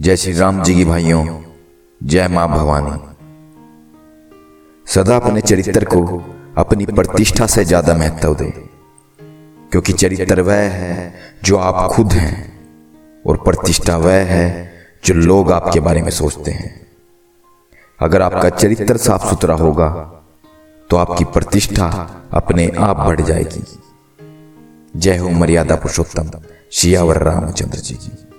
जय श्री राम जी की भाइयों, जय माँ भवानी। सदा अपने चरित्र को अपनी प्रतिष्ठा से ज़्यादा महत्व दे, क्योंकि चरित्र वह है जो आप खुद हैं और प्रतिष्ठा वह है जो लोग आपके बारे में सोचते हैं। अगर आपका चरित्र साफ़ सुथरा होगा तो आपकी प्रतिष्ठा अपने आप बढ़ जाएगी। जय हो मर्यादा पुरुषोत्तम, शियावर रामचंद्र जी की।